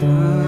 time.